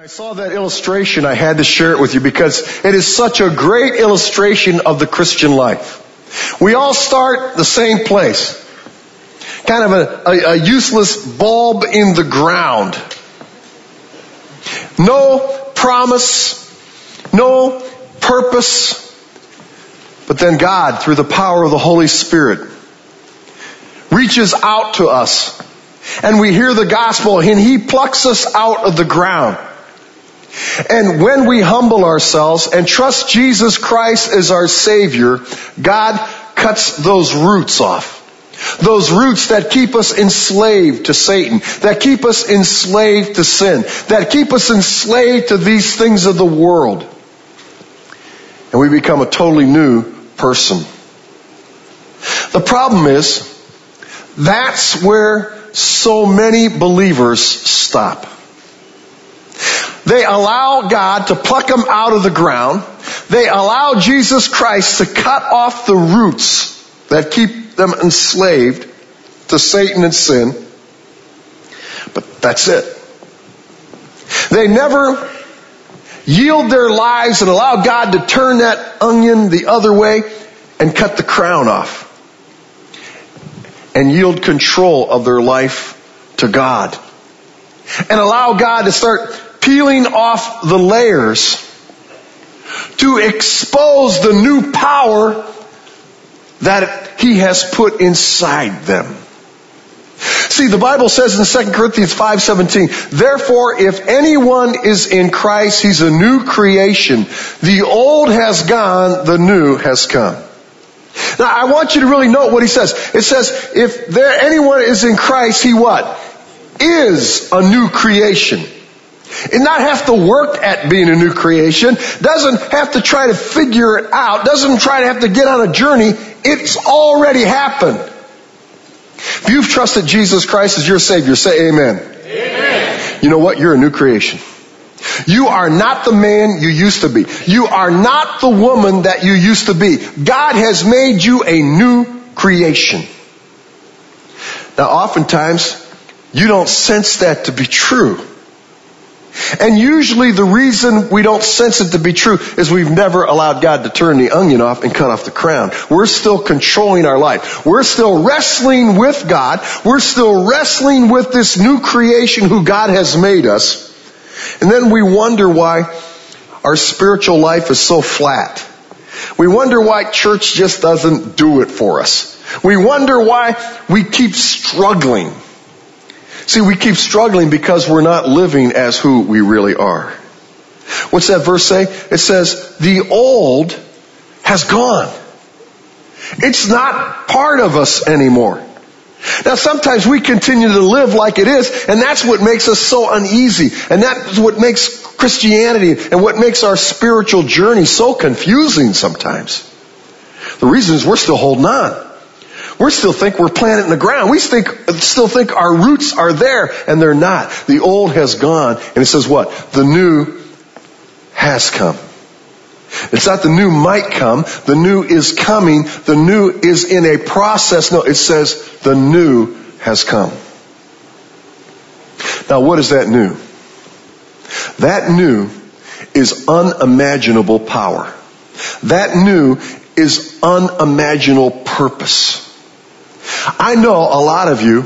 I saw that illustration. I had to share it with you because it is such a great illustration of the Christian life. We all start the same place. Kind of a, a, a useless bulb in the ground. No promise, no purpose, but then God, through the power of the Holy Spirit, reaches out to us and we hear the gospel and he plucks us out of the ground. And when we humble ourselves and trust Jesus Christ as our Savior, God cuts those roots off. Those roots that keep us enslaved to Satan, that keep us enslaved to sin, that keep us enslaved to these things of the world. And we become a totally new person. The problem is, that's where so many believers stop. They allow God to pluck them out of the ground. They allow Jesus Christ to cut off the roots that keep them enslaved to Satan and sin. But that's it. They never yield their lives and allow God to turn that onion the other way and cut the crown off and yield control of their life to God and allow God to start peeling off the layers to expose the new power that he has put inside them. See, the Bible says in 2 Corinthians 5:17, "Therefore if anyone is in Christ, he's a new creation. The old has gone, the new has come." Now, I want you to really note what he says. It says, if there anyone is in Christ, he what? Is a new creation. And not have to work at being a new creation, doesn't have to try to figure it out, doesn't try to have to get on a journey. It's already happened. If you've trusted Jesus Christ as your Savior, say amen. Amen. You know what? You're a new creation. You are not the man you used to be. You are not the woman that you used to be. God has made you a new creation. Now oftentimes, you don't sense that to be true. And usually the reason we don't sense it to be true is we've never allowed God to turn the onion off and cut off the crown. We're still controlling our life. We're still wrestling with God. We're still wrestling with this new creation who God has made us. And then we wonder why our spiritual life is so flat. We wonder why church just doesn't do it for us. We wonder why we keep struggling. See, we keep struggling because we're not living as who we really are. What's that verse say? It says, the old has gone. It's not part of us anymore. Now sometimes we continue to live like it is, and that's what makes us so uneasy, and that's what makes Christianity and what makes our spiritual journey so confusing sometimes. The reason is we're still holding on. We still think we're planted in the ground. We think, still think our roots are there and they're not. The old has gone and it says what? The new has come. It's not the new might come. The new is coming. The new is in a process. No, it says the new has come. Now what is that new? That new is unimaginable power. That new is unimaginable purpose. I know a lot of you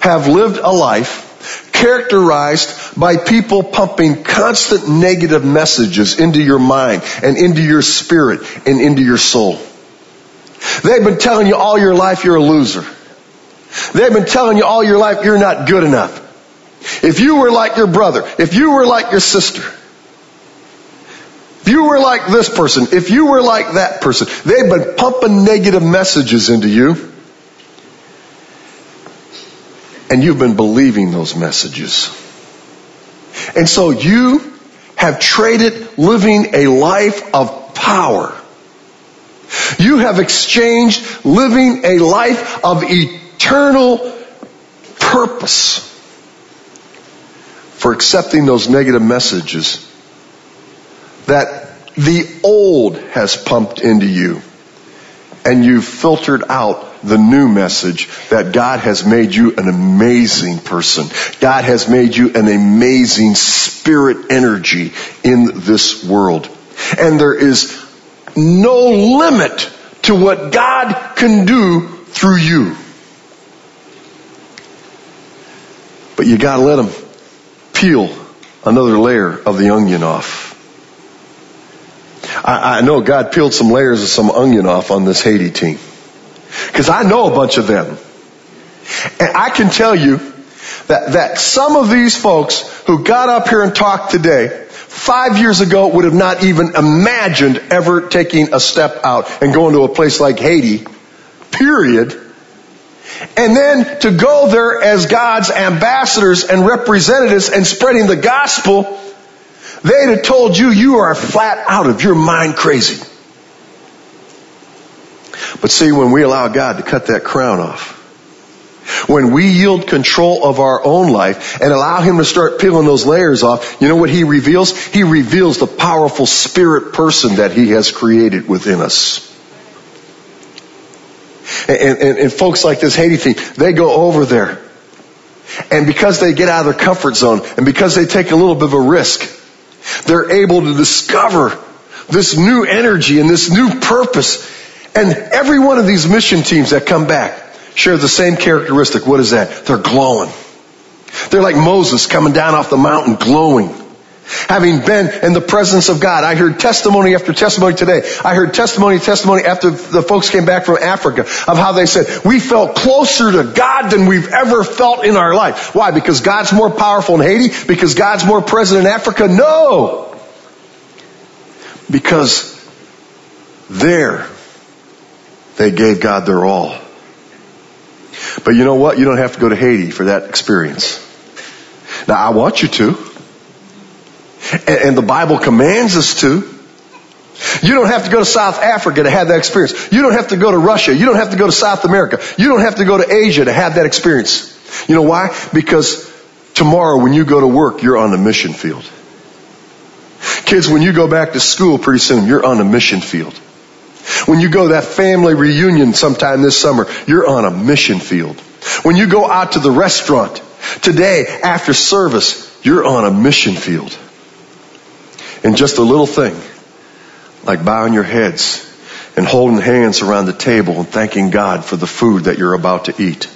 have lived a life characterized by people pumping constant negative messages into your mind and into your spirit and into your soul. They've been telling you all your life you're a loser. They've been telling you all your life you're not good enough. If you were like your brother, if you were like your sister, if you were like this person, if you were like that person, they've been pumping negative messages into you. And you've been believing those messages. And so you have traded living a life of power. You have exchanged living a life of eternal purpose for accepting those negative messages that the old has pumped into you and you've filtered out the new message that God has made you an amazing person. God has made you an amazing spirit energy in this world. And there is no limit to what God can do through you. But you gotta let him peel another layer of the onion off. I, I know God peeled some layers of some onion off on this Haiti team. Cause I know a bunch of them. And I can tell you that, that some of these folks who got up here and talked today, five years ago would have not even imagined ever taking a step out and going to a place like Haiti, period. And then to go there as God's ambassadors and representatives and spreading the gospel They'd have told you you are flat out of your mind crazy. But see, when we allow God to cut that crown off, when we yield control of our own life and allow Him to start peeling those layers off, you know what He reveals? He reveals the powerful spirit person that He has created within us. And, and, and folks like this Haiti thing, they go over there. And because they get out of their comfort zone and because they take a little bit of a risk, they're able to discover this new energy and this new purpose. And every one of these mission teams that come back share the same characteristic. What is that? They're glowing. They're like Moses coming down off the mountain glowing. Having been in the presence of God. I heard testimony after testimony today. I heard testimony, testimony after the folks came back from Africa of how they said, we felt closer to God than we've ever felt in our life. Why? Because God's more powerful in Haiti? Because God's more present in Africa? No! Because there, they gave God their all. But you know what? You don't have to go to Haiti for that experience. Now I want you to. And, the Bible commands us to. You don't have to go to South Africa to have that experience. You don't have to go to Russia. You don't have to go to South America. You don't have to go to Asia to have that experience. You know why? Because tomorrow when you go to work, you're on the mission field. Kids, when you go back to school pretty soon, you're on a mission field. When you go that family reunion sometime this summer, you're on a mission field. When you go out to the restaurant today after service, you're on a mission field. And just a little thing, like bowing your heads and holding hands around the table and thanking God for the food that you're about to eat,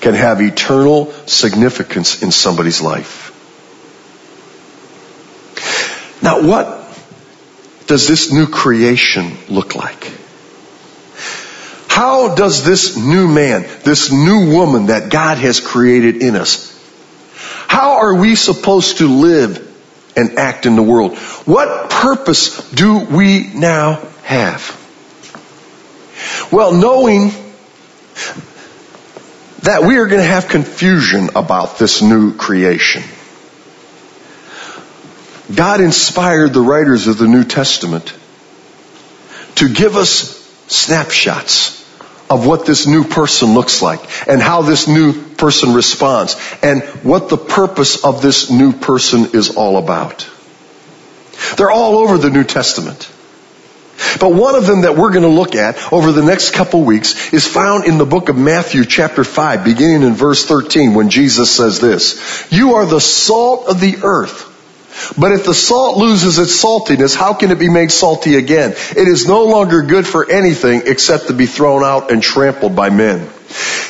can have eternal significance in somebody's life. Now what does this new creation look like? How does this new man, this new woman that God has created in us, how are we supposed to live and act in the world. What purpose do we now have? Well, knowing that we are going to have confusion about this new creation. God inspired the writers of the New Testament to give us snapshots of what this new person looks like and how this new person responds and what the purpose of this new person is all about. They're all over the New Testament. But one of them that we're going to look at over the next couple weeks is found in the book of Matthew chapter 5 beginning in verse 13 when Jesus says this, You are the salt of the earth. But if the salt loses its saltiness, how can it be made salty again? It is no longer good for anything except to be thrown out and trampled by men.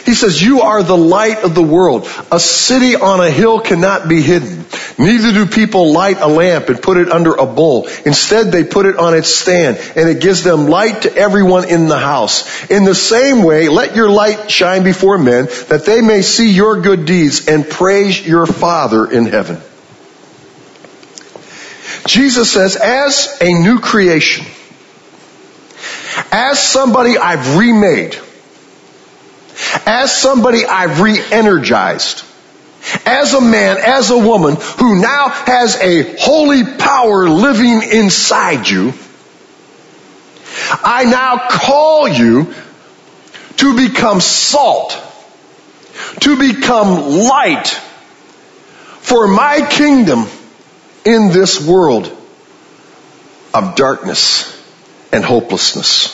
He says, you are the light of the world. A city on a hill cannot be hidden. Neither do people light a lamp and put it under a bowl. Instead, they put it on its stand and it gives them light to everyone in the house. In the same way, let your light shine before men that they may see your good deeds and praise your Father in heaven. Jesus says, as a new creation, as somebody I've remade, as somebody I've re-energized, as a man, as a woman who now has a holy power living inside you, I now call you to become salt, to become light for my kingdom in this world of darkness and hopelessness.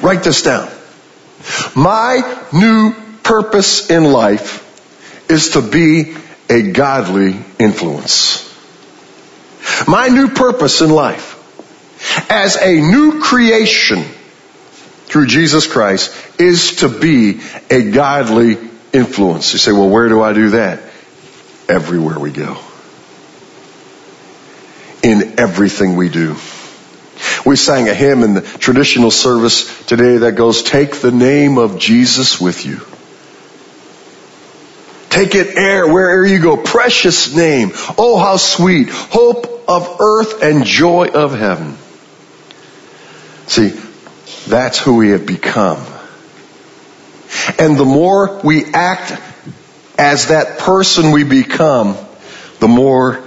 Write this down. My new purpose in life is to be a godly influence. My new purpose in life as a new creation through Jesus Christ is to be a godly influence. You say, well, where do I do that? Everywhere we go. In everything we do. We sang a hymn in the traditional service today that goes, take the name of Jesus with you. Take it air wherever you go. Precious name. Oh, how sweet. Hope of earth and joy of heaven. See, that's who we have become. And the more we act as that person we become, the more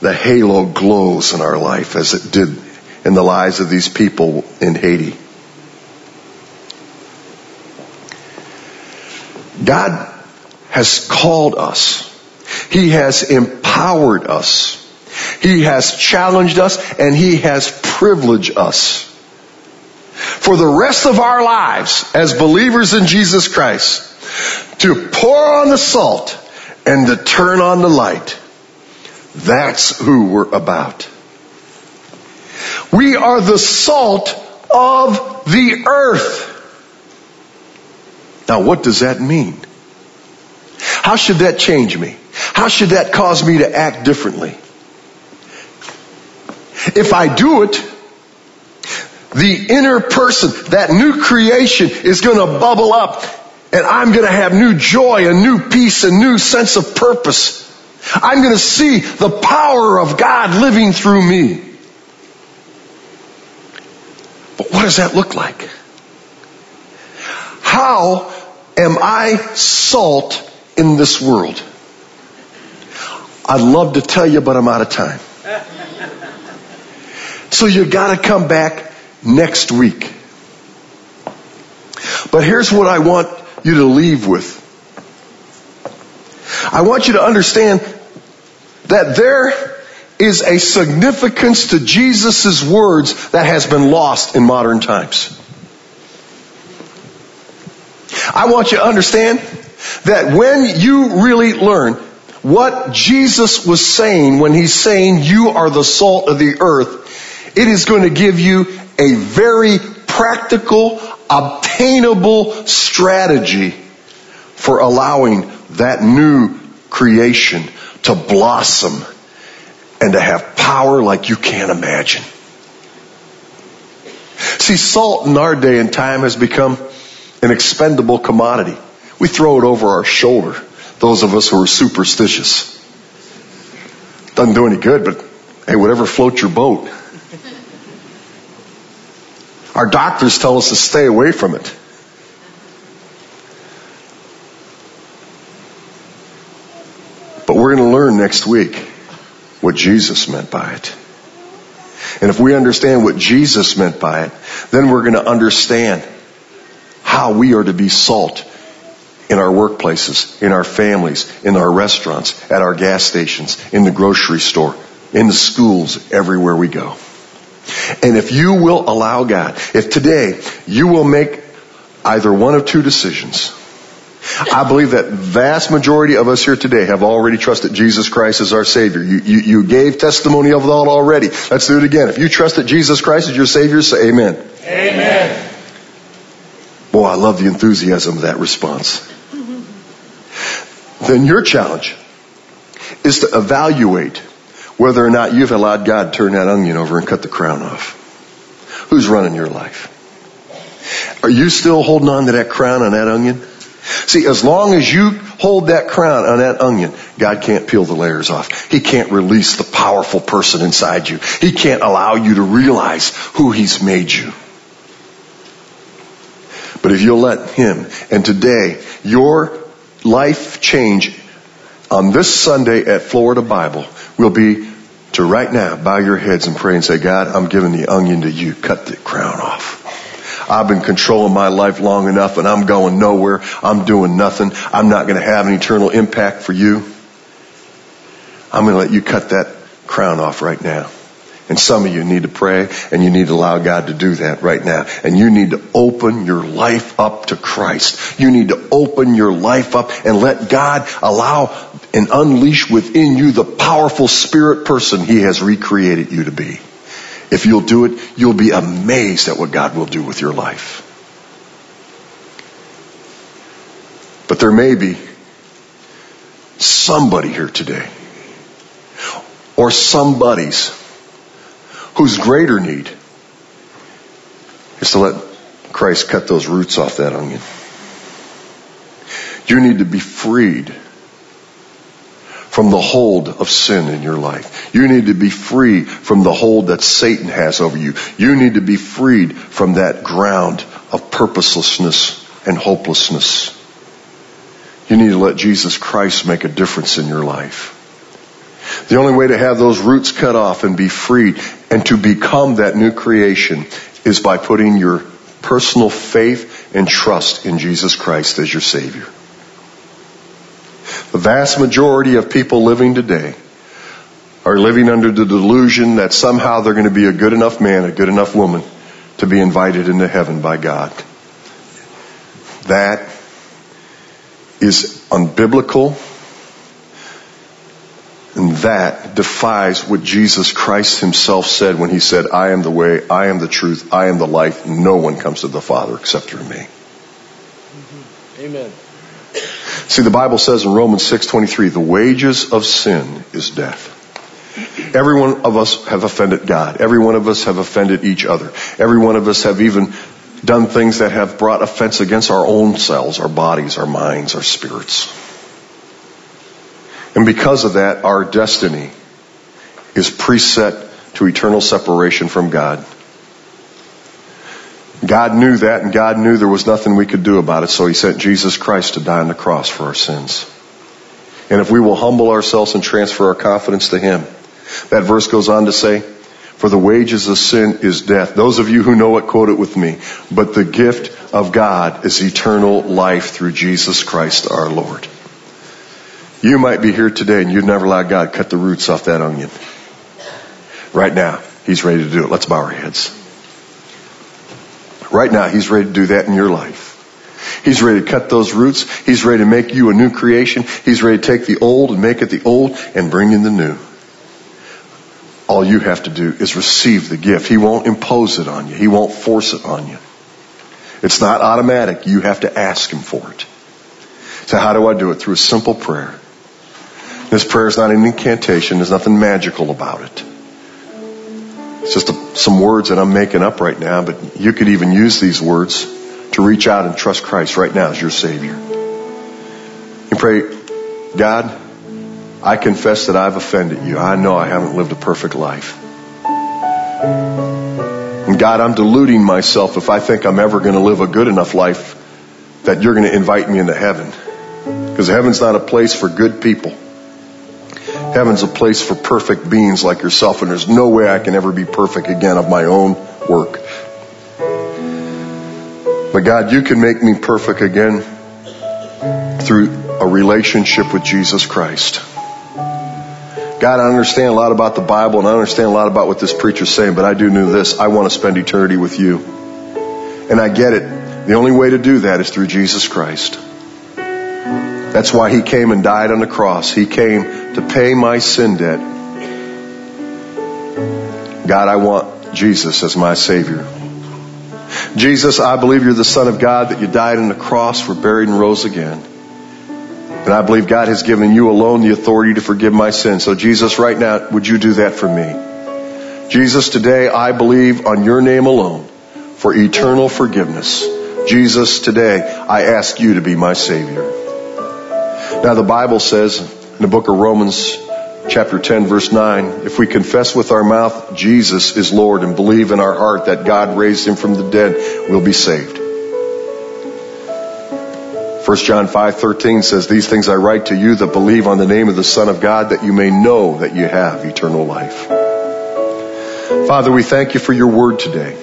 the halo glows in our life as it did in the lives of these people in Haiti. God has called us. He has empowered us. He has challenged us and He has privileged us. For the rest of our lives as believers in Jesus Christ to pour on the salt and to turn on the light. That's who we're about. We are the salt of the earth. Now what does that mean? How should that change me? How should that cause me to act differently? If I do it, the inner person, that new creation is going to bubble up and I'm going to have new joy, a new peace, a new sense of purpose. I'm going to see the power of God living through me. But what does that look like? How am I salt in this world? I'd love to tell you, but I'm out of time. So you gotta come back next week. But here's what I want you to leave with. I want you to understand that there is a significance to Jesus' words that has been lost in modern times. I want you to understand that when you really learn what Jesus was saying when he's saying you are the salt of the earth, it is going to give you a very practical, obtainable strategy for allowing that new creation to blossom and to have power like you can't imagine. See, salt in our day and time has become an expendable commodity. We throw it over our shoulder, those of us who are superstitious. Doesn't do any good, but hey, whatever floats your boat. Our doctors tell us to stay away from it. But we're going to learn next week what Jesus meant by it. And if we understand what Jesus meant by it, then we're going to understand how we are to be salt in our workplaces, in our families, in our restaurants, at our gas stations, in the grocery store, in the schools, everywhere we go. And if you will allow God, if today you will make either one of two decisions, I believe that vast majority of us here today have already trusted Jesus Christ as our Savior. You, you, you gave testimony of that already. Let's do it again. If you trusted Jesus Christ as your Savior, say amen. Amen. Boy, I love the enthusiasm of that response. Then your challenge is to evaluate whether or not you've allowed God to turn that onion over and cut the crown off. Who's running your life? Are you still holding on to that crown on that onion? See, as long as you hold that crown on that onion, God can't peel the layers off. He can't release the powerful person inside you. He can't allow you to realize who He's made you. But if you'll let Him, and today, your life change on this Sunday at Florida Bible will be to right now bow your heads and pray and say, God, I'm giving the onion to you. Cut the crown off. I've been controlling my life long enough and I'm going nowhere. I'm doing nothing. I'm not going to have an eternal impact for you. I'm going to let you cut that crown off right now And some of you need to pray and you need to allow God to do that right now. And you need to open your life up to Christ. You need to open your life up and let God allow and unleash within you the powerful spirit person He has recreated you to be. If you'll do it, you'll be amazed at what God will do with your life. But there may be somebody here today or somebody's whose greater need is to let Christ cut those roots off that onion. You need to be freed from the hold of sin in your life. You need to be free from the hold that Satan has over you. You need to be freed from that ground of purposelessness and hopelessness. You need to let Jesus Christ make a difference in your life. The only way to have those roots cut off and be freed and to become that new creation is by putting your personal faith and trust in Jesus Christ as your Savior. The vast majority of people living today are living under the delusion that somehow they're going to be a good enough man, a good enough woman to be invited into heaven by God. That is unbiblical and that defies what Jesus Christ himself said when he said, I am the way, I am the truth, I am the life. No one comes to the Father except through me. Mm-hmm. Amen. See, the Bible says in Romans 6:23, the wages of sin is death. Every one of us have offended God. Every one of us have offended each other. Every one of us have even done things that have brought offense against our own selves, our bodies, our minds, our spirits. And because of that, our destiny is preset to eternal separation from God. God knew that and God knew there was nothing we could do about it, so He sent Jesus Christ to die on the cross for our sins. And if we will humble ourselves and transfer our confidence to Him, that verse goes on to say, for the wages of sin is death. Those of you who know it, quote it with me. But the gift of God is eternal life through Jesus Christ our Lord. You might be here today and you've never allowed God cut the roots off that onion. Right now, He's ready to do it. Let's bow our heads. Right now, He's ready to do that in your life. He's ready to cut those roots. He's ready to make you a new creation. He's ready to take the old and make it the old and bring in the new. All you have to do is receive the gift. He won't impose it on you. He won't force it on you. It's not automatic. You have to ask Him for it. So how do I do it? Through a simple prayer. This prayer is not an incantation. There's nothing magical about it. It's just a, some words that I'm making up right now, but you could even use these words to reach out and trust Christ right now as your Savior. You pray, God, I confess that I've offended you. I know I haven't lived a perfect life. And God, I'm deluding myself if I think I'm ever going to live a good enough life that you're going to invite me into heaven. Because heaven's not a place for good people. Heaven's a place for perfect beings like yourself, and there's no way I can ever be perfect again of my own work. But God, you can make me perfect again through a relationship with Jesus Christ. God, I understand a lot about the Bible and I understand a lot about what this preacher's saying, but I do know this. I want to spend eternity with you. And I get it. The only way to do that is through Jesus Christ. That's why he came and died on the cross. He came to pay my sin debt. God, I want Jesus as my Savior. Jesus, I believe you're the Son of God, that you died on the cross, were buried, and rose again. And I believe God has given you alone the authority to forgive my sins. So Jesus, right now, would you do that for me? Jesus, today I believe on your name alone for eternal forgiveness. Jesus, today I ask you to be my Savior. Now the Bible says in the book of Romans chapter 10 verse 9, if we confess with our mouth Jesus is Lord and believe in our heart that God raised him from the dead, we'll be saved. 1 John 5:13 says, "These things I write to you that believe on the name of the Son of God that you may know that you have eternal life." Father, we thank you for your word today.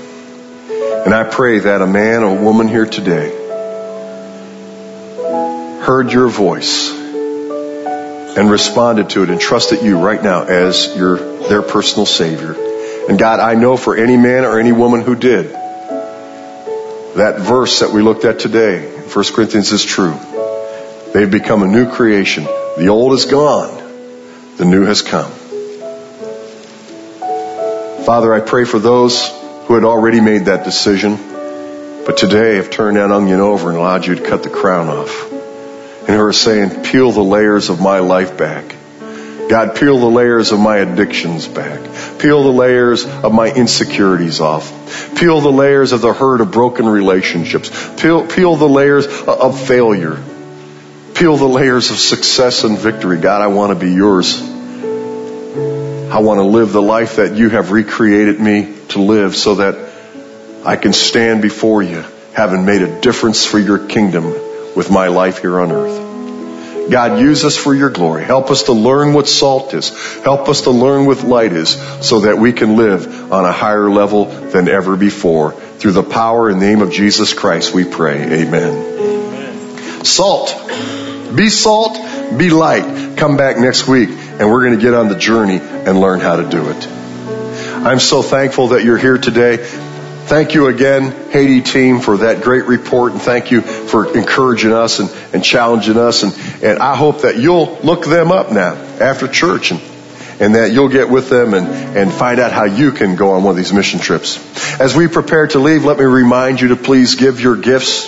And I pray that a man or woman here today heard your voice and responded to it and trusted you right now as your their personal savior And God, I know for any man or any woman who did, that verse that we looked at today, 1 Corinthians is true. They've become a new creation. The old is gone. The new has come. Father, I pray for those who had already made that decision, but today have turned that onion over and allowed you to cut the crown off. And who are saying, peel the layers of my life back. God, peel the layers of my addictions back. Peel the layers of my insecurities off. Peel the layers of the hurt of broken relationships. Peel, peel the layers of failure. Peel the layers of success and victory. God, I want to be yours. I want to live the life that you have recreated me to live so that I can stand before you having made a difference for your kingdom with my life here on earth. God, use us for your glory. Help us to learn what salt is. Help us to learn what light is so that we can live on a higher level than ever before. Through the power and name of Jesus Christ, we pray. Amen. Amen. Salt. Be salt, be light. Come back next week and we're going to get on the journey and learn how to do it. I'm so thankful that you're here today. Thank you again, Haiti team, for that great report, and thank you for encouraging us and, and challenging us. And, and I hope that you'll look them up now after church and, and that you'll get with them and, and find out how you can go on one of these mission trips. As we prepare to leave, let me remind you to please give your gifts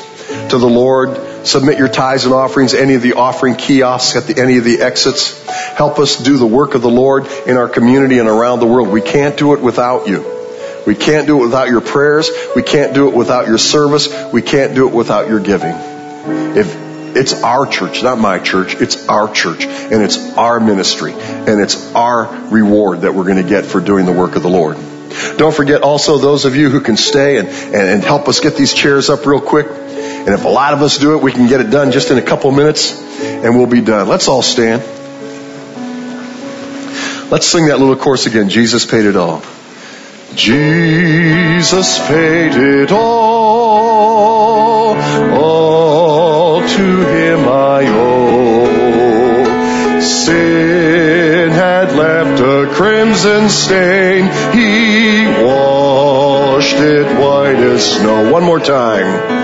to the Lord Submit your tithes and offerings, any of the offering kiosks at the, any of the exits. Help us do the work of the Lord in our community and around the world. We can't do it without you. We can't do it without your prayers. We can't do it without your service. We can't do it without your giving. If it's our church, not my church, it's our church and it's our ministry and it's our reward that we're going to get for doing the work of the Lord. Don't forget also those of you who can stay and, and, and help us get these chairs up real quick. And if a lot of us do it, we can get it done just in a couple minutes and we'll be done. Let's all stand. Let's sing that little chorus again. Jesus paid it all. Jesus paid it all. All to him I owe. Sin had left a crimson stain. He washed it white as snow. One more time.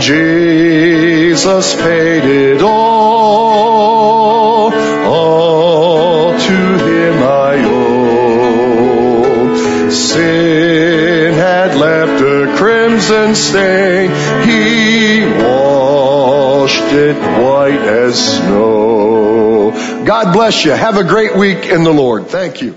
Jesus paid it all, Sin had left a crimson stain, he washed it white as snow. God bless you. Have a great week in the Lord. Thank you.